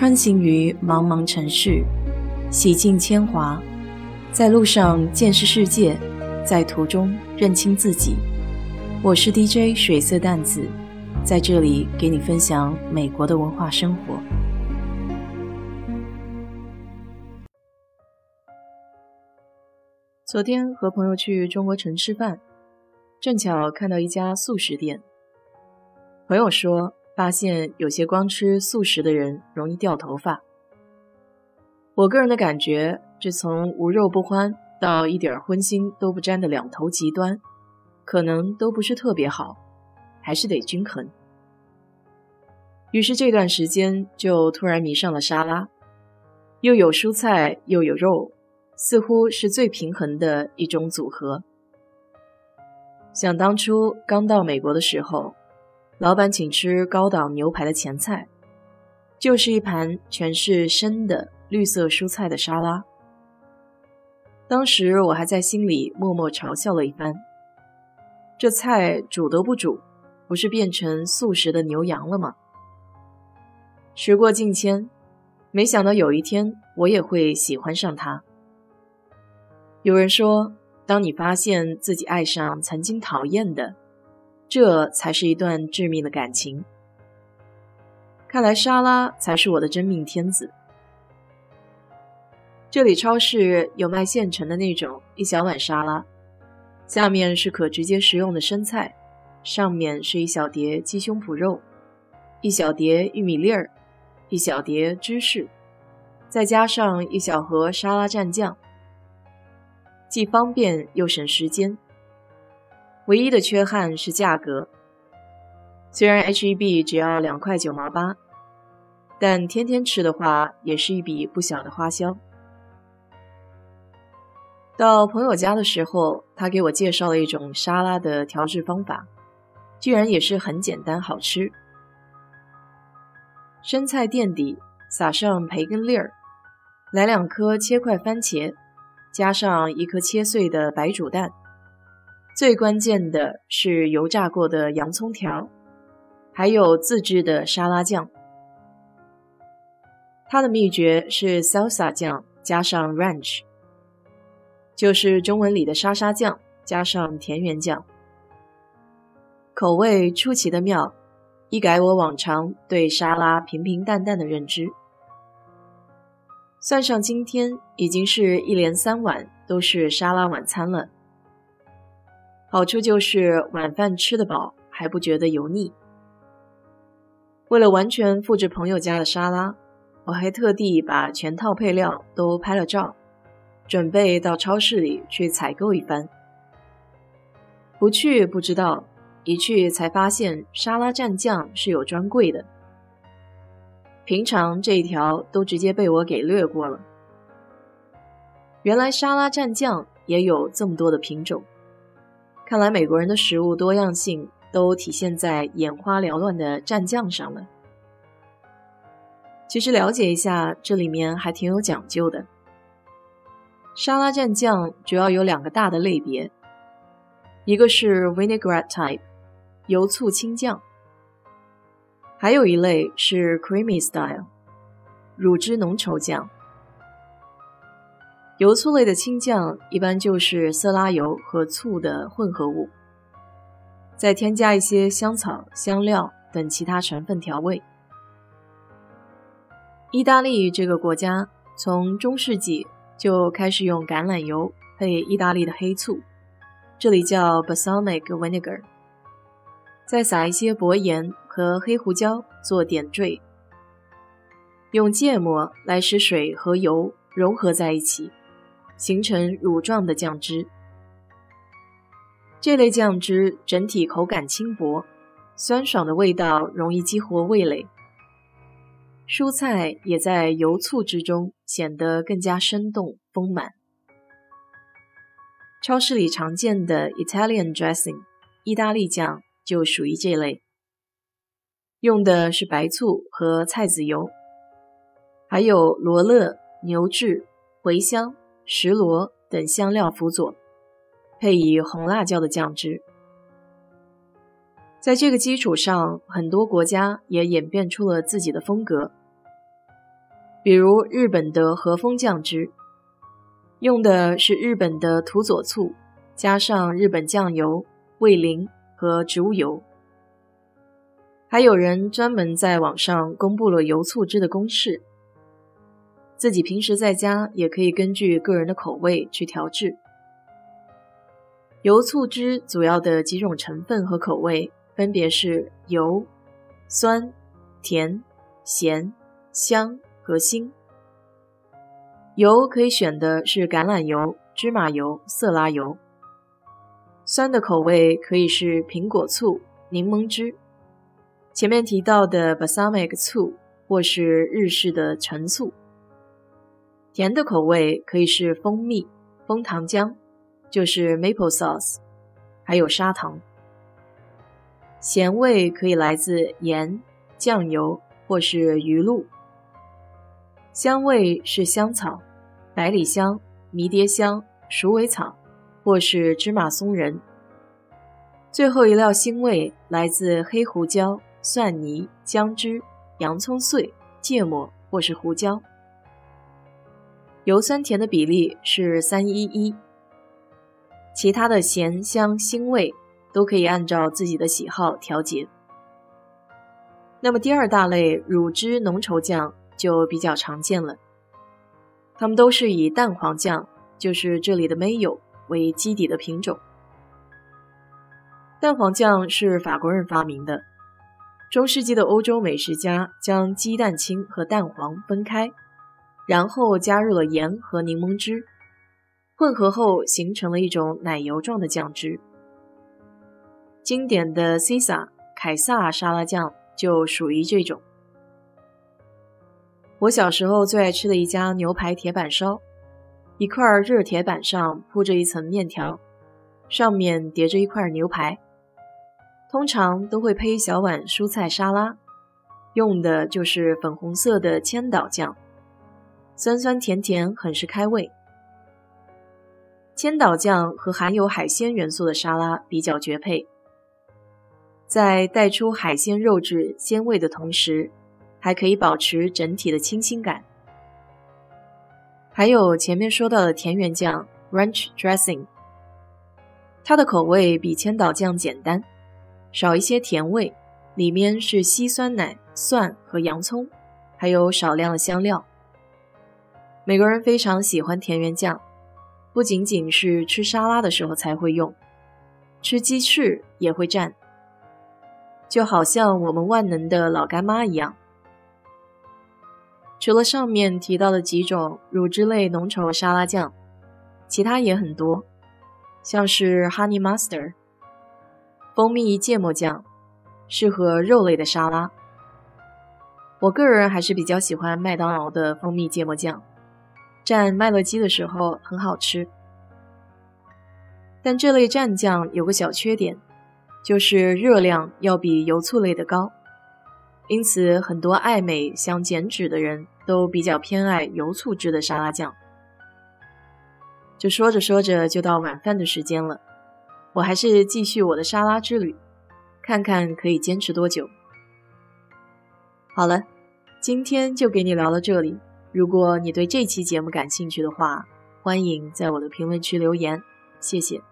穿行于茫茫城市，洗尽铅华，在路上见识世界，在途中认清自己。我是 DJ 水色淡子，在这里给你分享美国的文化生活。昨天和朋友去中国城吃饭，正巧看到一家素食店。朋友说。发现有些光吃素食的人容易掉头发。我个人的感觉，这从无肉不欢到一点荤腥都不沾的两头极端，可能都不是特别好，还是得均衡。于是这段时间就突然迷上了沙拉，又有蔬菜又有肉，似乎是最平衡的一种组合。想当初刚到美国的时候。老板请吃高档牛排的前菜，就是一盘全是生的绿色蔬菜的沙拉。当时我还在心里默默嘲笑了一番：这菜煮都不煮，不是变成素食的牛羊了吗？时过境迁，没想到有一天我也会喜欢上它。有人说，当你发现自己爱上曾经讨厌的。这才是一段致命的感情。看来沙拉才是我的真命天子。这里超市有卖现成的那种一小碗沙拉，下面是可直接食用的生菜，上面是一小碟鸡胸脯肉，一小碟玉米粒儿，一小碟芝士，再加上一小盒沙拉蘸酱，既方便又省时间。唯一的缺憾是价格，虽然 H E B 只要两块九毛八，但天天吃的话也是一笔不小的花销。到朋友家的时候，他给我介绍了一种沙拉的调制方法，居然也是很简单好吃。生菜垫底，撒上培根粒儿，来两颗切块番茄，加上一颗切碎的白煮蛋。最关键的是油炸过的洋葱条，还有自制的沙拉酱。它的秘诀是 salsa 酱加上 ranch，就是中文里的沙沙酱加上田园酱，口味出奇的妙，一改我往常对沙拉平平淡淡的认知。算上今天，已经是一连三晚都是沙拉晚餐了。好处就是晚饭吃得饱，还不觉得油腻。为了完全复制朋友家的沙拉，我还特地把全套配料都拍了照，准备到超市里去采购一番。不去不知道，一去才发现沙拉蘸酱是有专柜的。平常这一条都直接被我给略过了。原来沙拉蘸酱也有这么多的品种。看来美国人的食物多样性都体现在眼花缭乱的蘸酱上了。其实了解一下，这里面还挺有讲究的。沙拉蘸酱主要有两个大的类别，一个是 vinaigrette type，油醋青酱，还有一类是 creamy style，乳汁浓稠酱。油醋类的青酱一般就是色拉油和醋的混合物，再添加一些香草、香料等其他成分调味。意大利这个国家从中世纪就开始用橄榄油配意大利的黑醋，这里叫 balsamic vinegar，再撒一些薄盐和黑胡椒做点缀，用芥末来使水和油融合在一起。形成乳状的酱汁，这类酱汁整体口感轻薄，酸爽的味道容易激活味蕾。蔬菜也在油醋之中显得更加生动丰满。超市里常见的 Italian dressing 意大利酱就属于这类，用的是白醋和菜籽油，还有罗勒、牛至、茴香。石螺等香料辅佐，配以红辣椒的酱汁。在这个基础上，很多国家也演变出了自己的风格。比如日本的和风酱汁，用的是日本的土佐醋，加上日本酱油、味淋和植物油。还有人专门在网上公布了油醋汁的公式，自己平时在家也可以根据个人的口味去调制。油醋汁主要的几种成分和口味分别是油、酸、甜、咸、香和辛。油可以选的是橄榄油、芝麻油、色拉油。酸的口味可以是苹果醋、柠檬汁。前面提到的 balsamic 醋或是日式的陈醋。甜的口味可以是蜂蜜、枫糖浆。就是 maple sauce，还有砂糖。咸味可以来自盐、酱油或是鱼露。香味是香草、百里香、迷迭香、鼠尾草或是芝麻松仁。最后一料腥味来自黑胡椒、蒜泥、姜汁、洋葱碎、芥末或是胡椒。油酸甜的比例是三一一。其他的咸香腥味都可以按照自己的喜好调节。那么第二大类乳汁浓稠酱就比较常见了，它们都是以蛋黄酱，就是这里的 mayo 为基底的品种。蛋黄酱是法国人发明的，中世纪的欧洲美食家将鸡蛋清和蛋黄分开，然后加入了盐和柠檬汁。混合后形成了一种奶油状的酱汁。经典的 c 萨凯撒沙拉酱就属于这种。我小时候最爱吃的一家牛排铁板烧，一块热铁板上铺着一层面条，上面叠着一块牛排，通常都会配一小碗蔬菜沙拉，用的就是粉红色的千岛酱，酸酸甜甜，很是开胃。千岛酱和含有海鲜元素的沙拉比较绝配，在带出海鲜肉质鲜味的同时，还可以保持整体的清新感。还有前面说到的田园酱 （Ranch Dressing），它的口味比千岛酱简单，少一些甜味，里面是稀酸奶、蒜和洋葱，还有少量的香料。美国人非常喜欢田园酱。不仅仅是吃沙拉的时候才会用，吃鸡翅也会蘸，就好像我们万能的老干妈一样。除了上面提到的几种乳汁类浓稠沙拉酱，其他也很多，像是 Honey Mustard 蜂蜜芥末酱，适合肉类的沙拉。我个人还是比较喜欢麦当劳的蜂蜜芥末酱。蘸麦乐鸡的时候很好吃，但这类蘸酱有个小缺点，就是热量要比油醋类的高，因此很多爱美想减脂的人都比较偏爱油醋汁的沙拉酱。这说着说着就到晚饭的时间了，我还是继续我的沙拉之旅，看看可以坚持多久。好了，今天就给你聊到这里。如果你对这期节目感兴趣的话，欢迎在我的评论区留言，谢谢。